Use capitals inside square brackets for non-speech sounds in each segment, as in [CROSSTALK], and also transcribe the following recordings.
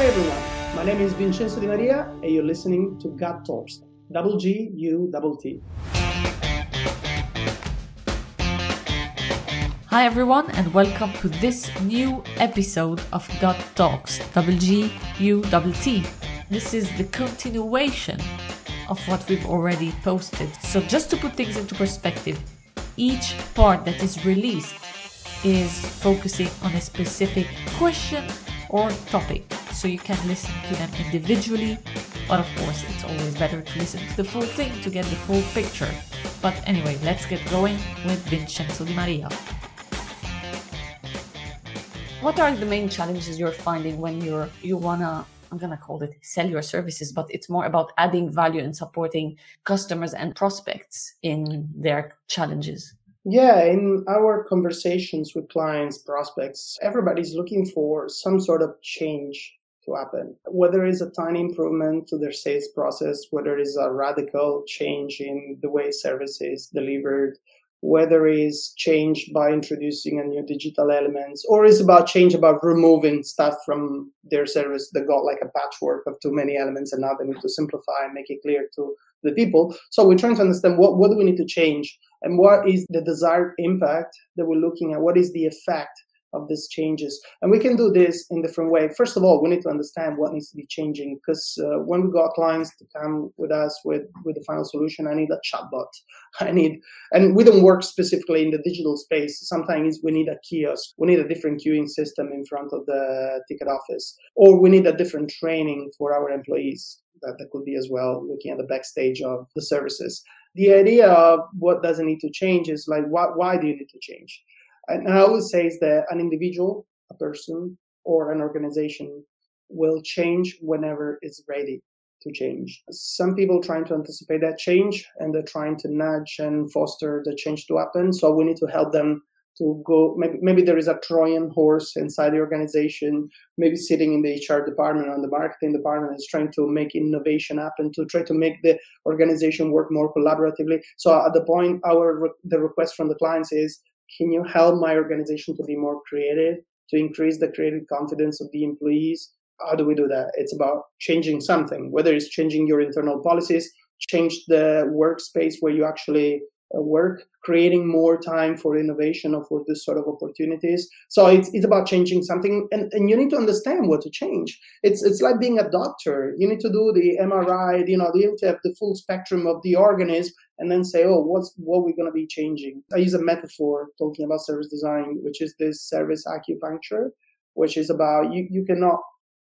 Hi everyone, my name is Vincenzo Di Maria and you're listening to God Talks, double G U double T. Hi everyone and welcome to this new episode of God Talks, double G U double T. This is the continuation of what we've already posted. So just to put things into perspective, each part that is released is focusing on a specific question or topic. So you can listen to them individually, but of course, it's always better to listen to the full thing to get the full picture. But anyway, let's get going with Vincenzo Di Maria. What are the main challenges you're finding when you're you wanna I'm gonna call it sell your services, but it's more about adding value and supporting customers and prospects in their challenges? Yeah, in our conversations with clients, prospects, everybody's looking for some sort of change to happen. Whether it's a tiny improvement to their sales process, whether it's a radical change in the way service is delivered, whether it's change by introducing a new digital elements, or it's about change about removing stuff from their service that got like a patchwork of too many elements and now they need to simplify and make it clear to the people. So we're trying to understand what, what do we need to change and what is the desired impact that we're looking at? What is the effect of these changes? And we can do this in different ways. First of all, we need to understand what needs to be changing because uh, when we got clients to come with us with, with the final solution, I need a chatbot. [LAUGHS] I need, and we don't work specifically in the digital space. Sometimes we need a kiosk. We need a different queuing system in front of the ticket office, or we need a different training for our employees that, that could be as well looking at the backstage of the services the idea of what doesn't need to change is like why do you need to change and i always say is that an individual a person or an organization will change whenever it's ready to change. Some people trying to anticipate that change and they're trying to nudge and foster the change to happen. So we need to help them to go maybe, maybe there is a trojan horse inside the organization maybe sitting in the hr department or the marketing department is trying to make innovation happen to try to make the organization work more collaboratively. So at the point our the request from the clients is can you help my organization to be more creative to increase the creative confidence of the employees how do we do that it's about changing something whether it's changing your internal policies change the workspace where you actually uh, work, creating more time for innovation or for this sort of opportunities. So it's, it's about changing something, and, and you need to understand what to change. It's it's like being a doctor. You need to do the MRI. You know, you need to have the full spectrum of the organism, and then say, oh, what's what we're going to be changing. I use a metaphor talking about service design, which is this service acupuncture, which is about you you cannot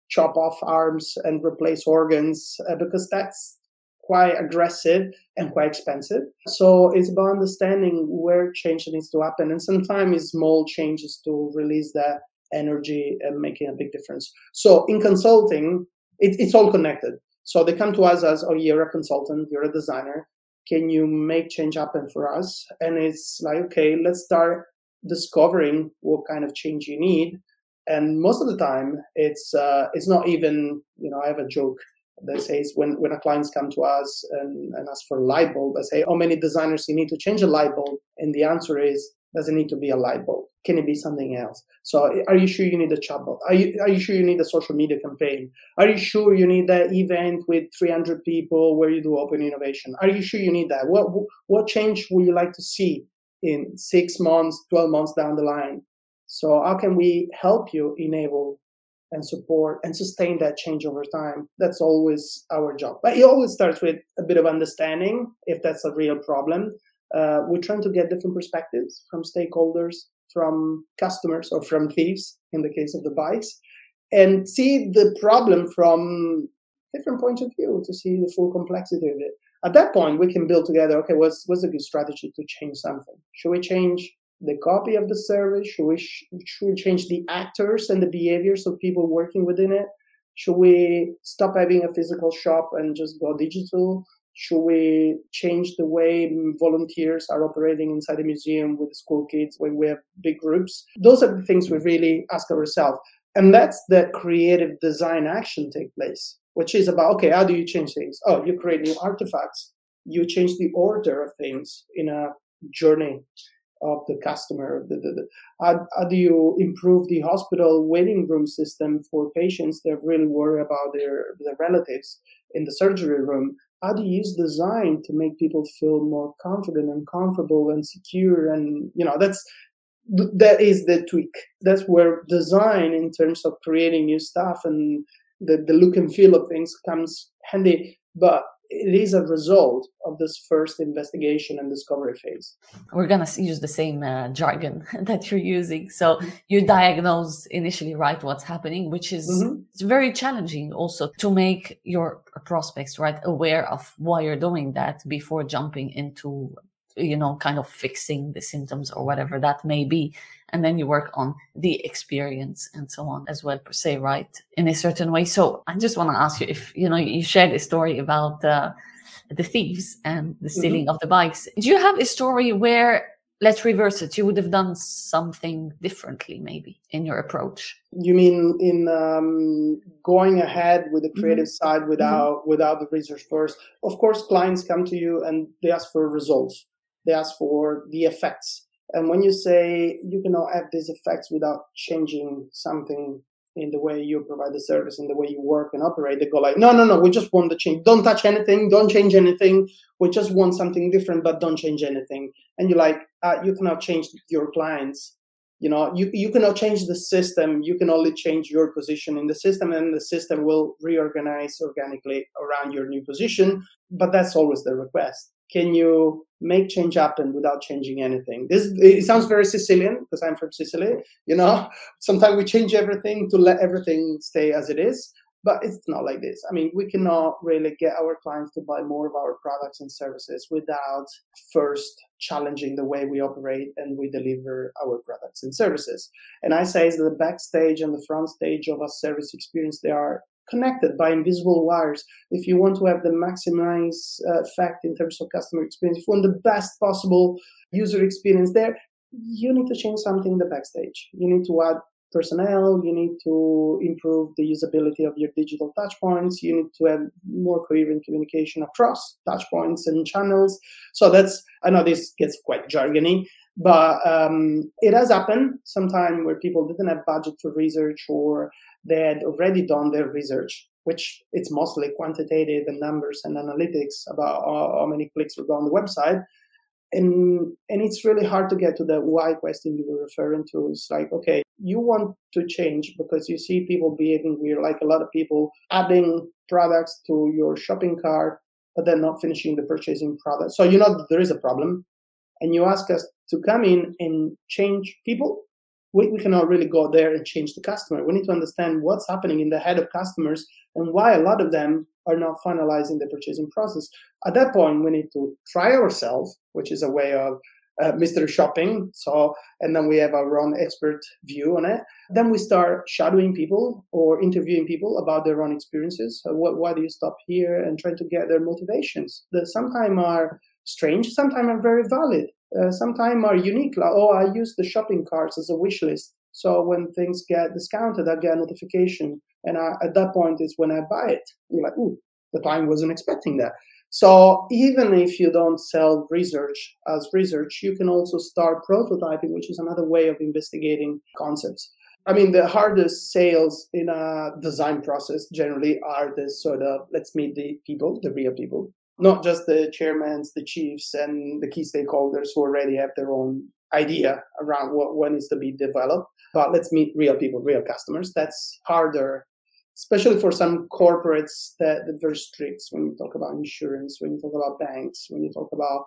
chop off arms and replace organs uh, because that's quite aggressive and quite expensive. So it's about understanding where change needs to happen. And sometimes small changes to release that energy and making a big difference. So in consulting, it, it's all connected. So they come to us as, oh, you're a consultant, you're a designer. Can you make change happen for us? And it's like, okay, let's start discovering what kind of change you need. And most of the time, it's uh, it's not even you know I have a joke that says when, when a clients come to us and, and ask for a light bulb, I say, how many designers you need to change a light bulb? And the answer is, does it need to be a light bulb? Can it be something else? So are you sure you need a chatbot? Are you, are you sure you need a social media campaign? Are you sure you need that event with 300 people where you do open innovation? Are you sure you need that? What, what change would you like to see in six months, 12 months down the line? So how can we help you enable and support and sustain that change over time. That's always our job. But it always starts with a bit of understanding if that's a real problem. Uh, we're trying to get different perspectives from stakeholders, from customers, or from thieves in the case of the bikes, and see the problem from different points of view to see the full complexity of it. At that point, we can build together. Okay, what's what's a good strategy to change something? Should we change the copy of the service? Should we, should we change the actors and the behaviors of people working within it? Should we stop having a physical shop and just go digital? Should we change the way volunteers are operating inside the museum with school kids when we have big groups? Those are the things we really ask ourselves. And that's the creative design action take place, which is about, okay, how do you change things? Oh, you create new artifacts. You change the order of things in a journey of the customer? The, the, the, how, how, do you improve the hospital waiting room system for patients that really worry about their, their relatives in the surgery room? How do you use design to make people feel more confident and comfortable and secure? And, you know, that's, that is the tweak. That's where design in terms of creating new stuff and the, the look and feel of things comes handy. But it is a result of this first investigation and discovery phase. We're going to use the same uh, jargon [LAUGHS] that you're using. So you diagnose initially, right, what's happening, which is mm-hmm. it's very challenging also to make your prospects, right, aware of why you're doing that before jumping into you know, kind of fixing the symptoms or whatever that may be. And then you work on the experience and so on as well, per se, right? In a certain way. So I just want to ask you if, you know, you shared a story about uh, the thieves and the mm-hmm. stealing mm-hmm. of the bikes. Do you have a story where let's reverse it. You would have done something differently, maybe in your approach. You mean in um, going ahead with the creative mm-hmm. side without mm-hmm. without the research first? Of course, clients come to you and they ask for results they ask for the effects. And when you say you cannot have these effects without changing something in the way you provide the service, in the way you work and operate, they go like, no, no, no, we just want the change. Don't touch anything. Don't change anything. We just want something different, but don't change anything. And you're like, uh, you cannot change your clients. You know, you, you cannot change the system. You can only change your position in the system and the system will reorganize organically around your new position. But that's always the request can you make change happen without changing anything? This it sounds very sicilian because i'm from sicily you know? [LAUGHS] Sometimes we change everything to let everything stay as it is but it's not like this. I mean we cannot really get our clients to buy more of our products and services without first challenging the way we operate and we deliver our products and services. And i say is the backstage and the front stage of a service experience they are connected by invisible wires. If you want to have the maximize uh, effect in terms of customer experience, if you want the best possible user experience there, you need to change something in the backstage. You need to add personnel. You need to improve the usability of your digital touchpoints. You need to have more coherent communication across touchpoints and channels. So that's, I know this gets quite jargony, but um, it has happened sometime where people didn't have budget for research or they had already done their research, which it's mostly quantitative and numbers and analytics about how, many clicks go on the website. And, and it's really hard to get to the why question you were referring to. It's like, okay, you want to change because you see people behaving weird, like a lot of people adding products to your shopping cart, but then not finishing the purchasing product. So you know there is a problem. And you ask us to come in and change people we, we cannot really go there and change the customer. We need to understand what's happening in the head of customers and why a lot of them are not finalizing the purchasing process. At that point, we need to try ourselves, which is a way of uh, mystery shopping. So, and then we have our own expert view on it. Then we start shadowing people or interviewing people about their own experiences. So what, why do you stop here? And trying to get their motivations that sometimes are strange, sometimes are very valid uh, sometimes are unique. Like, oh, I use the shopping carts as a wish list. So when things get discounted, I get a notification. And I, at that point is when I buy it. You're like, ooh, the client wasn't expecting that. So even if you don't sell research as research, you can also start prototyping, which is another way of investigating concepts. I mean, the hardest sales in a design process generally are the sort of let's meet the people, the real people not just the chairmen, the chiefs, and the key stakeholders who already have their own idea around what, what needs to be developed. But let's meet real people, real customers. That's harder, especially for some corporates that, that are very strict when you talk about insurance, when you talk about banks, when you talk about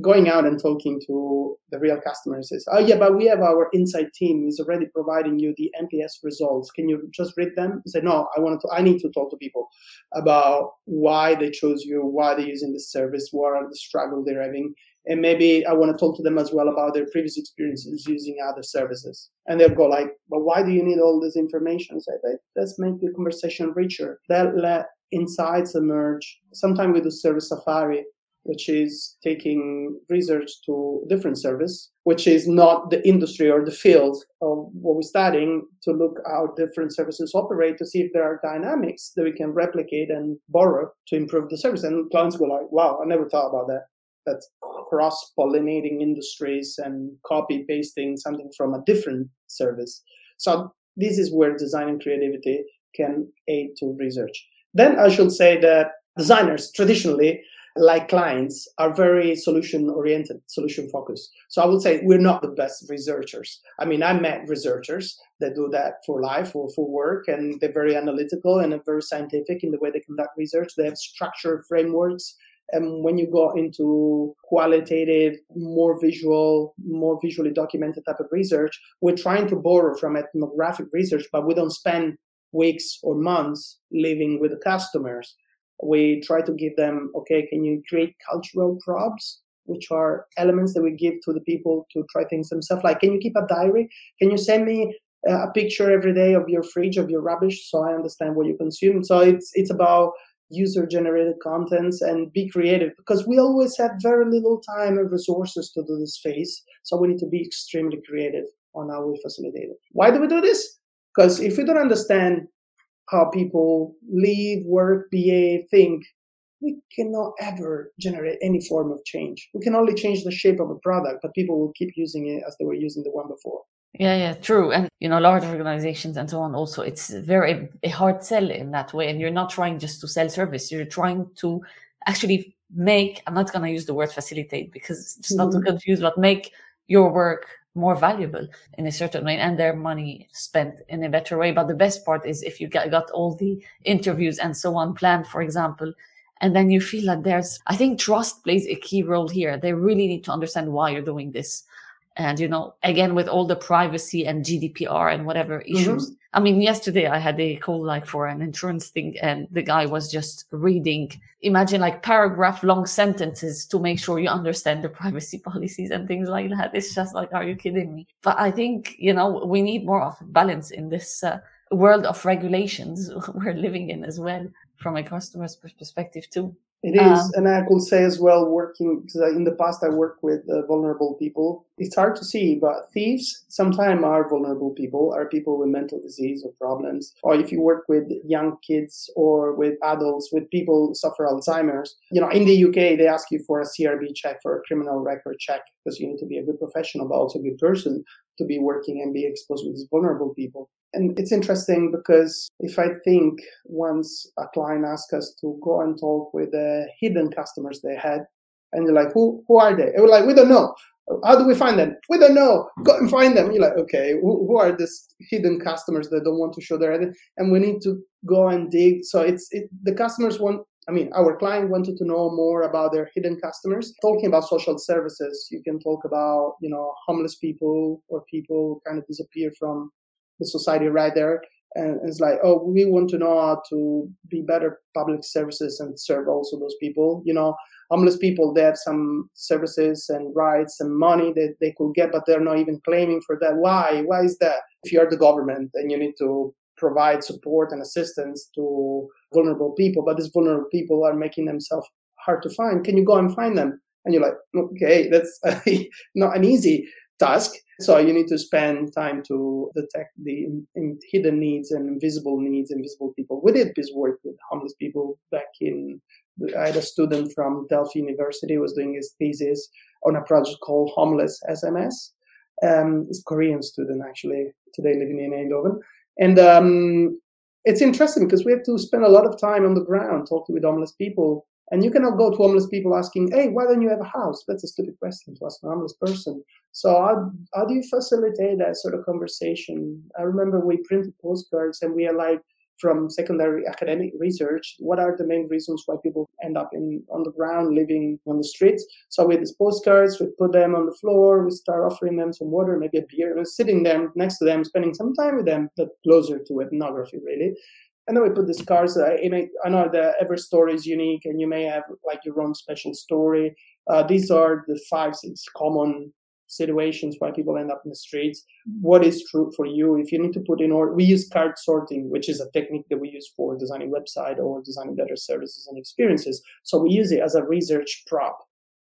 going out and talking to the real customers is, oh yeah, but we have our inside team is already providing you the NPS results. Can you just read them? Say, no, I want to, I need to talk to people about why they chose you, why they're using this service, what are the struggles they're having. And maybe I want to talk to them as well about their previous experiences using other services. And they'll go like, but why do you need all this information? I say, let's make the conversation richer. That let insights emerge. Sometimes we do service safari which is taking research to different service, which is not the industry or the field of what we're studying to look how different services operate to see if there are dynamics that we can replicate and borrow to improve the service. And clients were like, wow, I never thought about that. that's cross pollinating industries and copy pasting something from a different service. So this is where design and creativity can aid to research. Then I should say that designers traditionally like clients are very solution oriented, solution focused. So I would say we're not the best researchers. I mean, I met researchers that do that for life or for work, and they're very analytical and very scientific in the way they conduct research. They have structured frameworks. And when you go into qualitative, more visual, more visually documented type of research, we're trying to borrow from ethnographic research, but we don't spend weeks or months living with the customers we try to give them, okay, can you create cultural probes, which are elements that we give to the people to try things themselves? Like, can you keep a diary? Can you send me uh, a picture every day of your fridge, of your rubbish, so I understand what you consume? So it's it's about user generated contents and be creative because we always have very little time and resources to do this phase. So we need to be extremely creative on how we facilitate it. Why do we do this? Because if we don't understand how people live, work, behave, think, we cannot ever generate any form of change. We can only change the shape of a product, but people will keep using it as they were using the one before. Yeah, yeah, true. And you know, large organizations and so on also, it's very a hard sell in that way. And you're not trying just to sell service, you're trying to actually make, I'm not gonna use the word facilitate because it's not mm-hmm. to confuse, but make your work more valuable in a certain way and their money spent in a better way. But the best part is if you got all the interviews and so on planned, for example, and then you feel that there's, I think trust plays a key role here. They really need to understand why you're doing this. And, you know, again, with all the privacy and GDPR and whatever mm-hmm. issues. Mm-hmm. I mean, yesterday I had a call like for an insurance thing and the guy was just reading, imagine like paragraph long sentences to make sure you understand the privacy [LAUGHS] policies and things like that. It's just like, are you kidding me? But I think, you know, we need more of balance in this uh, world of regulations [LAUGHS] we're living in as well from a customer's perspective too. It is, um, and I could say as well, working because in the past I worked with uh, vulnerable people. It's hard to see, but thieves sometimes are vulnerable people, are people with mental disease or problems. Or if you work with young kids or with adults, with people suffer Alzheimer's, you know, in the UK they ask you for a CRB check, for a criminal record check, because you need to be a good professional, but also a good person to be working and be exposed with vulnerable people. And it's interesting because if I think once a client asks us to go and talk with the hidden customers they had, and you're like, who, who are they? And we're like, we don't know. How do we find them? We don't know. Go and find them. You're like, okay, who, who are these hidden customers that don't want to show their identity? And we need to go and dig. So it's it, the customers want. I mean, our client wanted to know more about their hidden customers. Talking about social services, you can talk about you know homeless people or people kind of disappear from the society right there. And it's like, oh, we want to know how to be better public services and serve also those people. You know, homeless people, they have some services and rights and money that they could get, but they're not even claiming for that. Why? Why is that? If you're the government and you need to provide support and assistance to vulnerable people, but these vulnerable people are making themselves hard to find, can you go and find them? And you're like, okay, that's [LAUGHS] not an easy task. So you need to spend time to detect the in, in hidden needs and invisible needs, invisible people. We did this work with homeless people back in. I had a student from Delft University who was doing his thesis on a project called Homeless SMS. Um, it's a Korean student actually, today living in Eindhoven. And um, it's interesting because we have to spend a lot of time on the ground talking with homeless people and you cannot go to homeless people asking, hey, why don't you have a house? That's a stupid question to ask a homeless person. So how, how do you facilitate that sort of conversation? I remember we printed postcards and we are like, from secondary academic research, what are the main reasons why people end up in on the ground, living on the streets? So with these postcards, we put them on the floor, we start offering them some water, maybe a beer, and sitting there next to them, spending some time with them, but closer to ethnography, really and then we put these cards. Uh, may, I know that every story is unique, and you may have like your own special story. Uh, these are the five, six common situations why people end up in the streets. Mm-hmm. What is true for you? If you need to put in order, we use card sorting, which is a technique that we use for designing website or designing better services and experiences. So we use it as a research prop.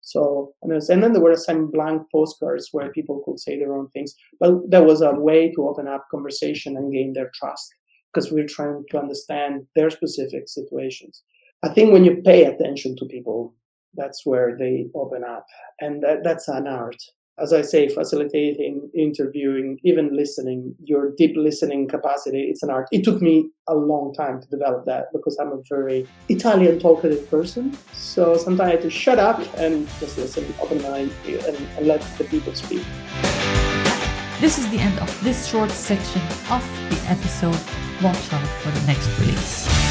So, and then there were some blank postcards where people could say their own things, but that was a way to open up conversation and gain their trust because we're trying to understand their specific situations. I think when you pay attention to people, that's where they open up. And that, that's an art. As I say, facilitating, interviewing, even listening, your deep listening capacity, it's an art. It took me a long time to develop that because I'm a very Italian talkative person. So sometimes I have to shut up and just listen, open mind, and, and let the people speak. This is the end of this short section of the episode. Watch out for the next release.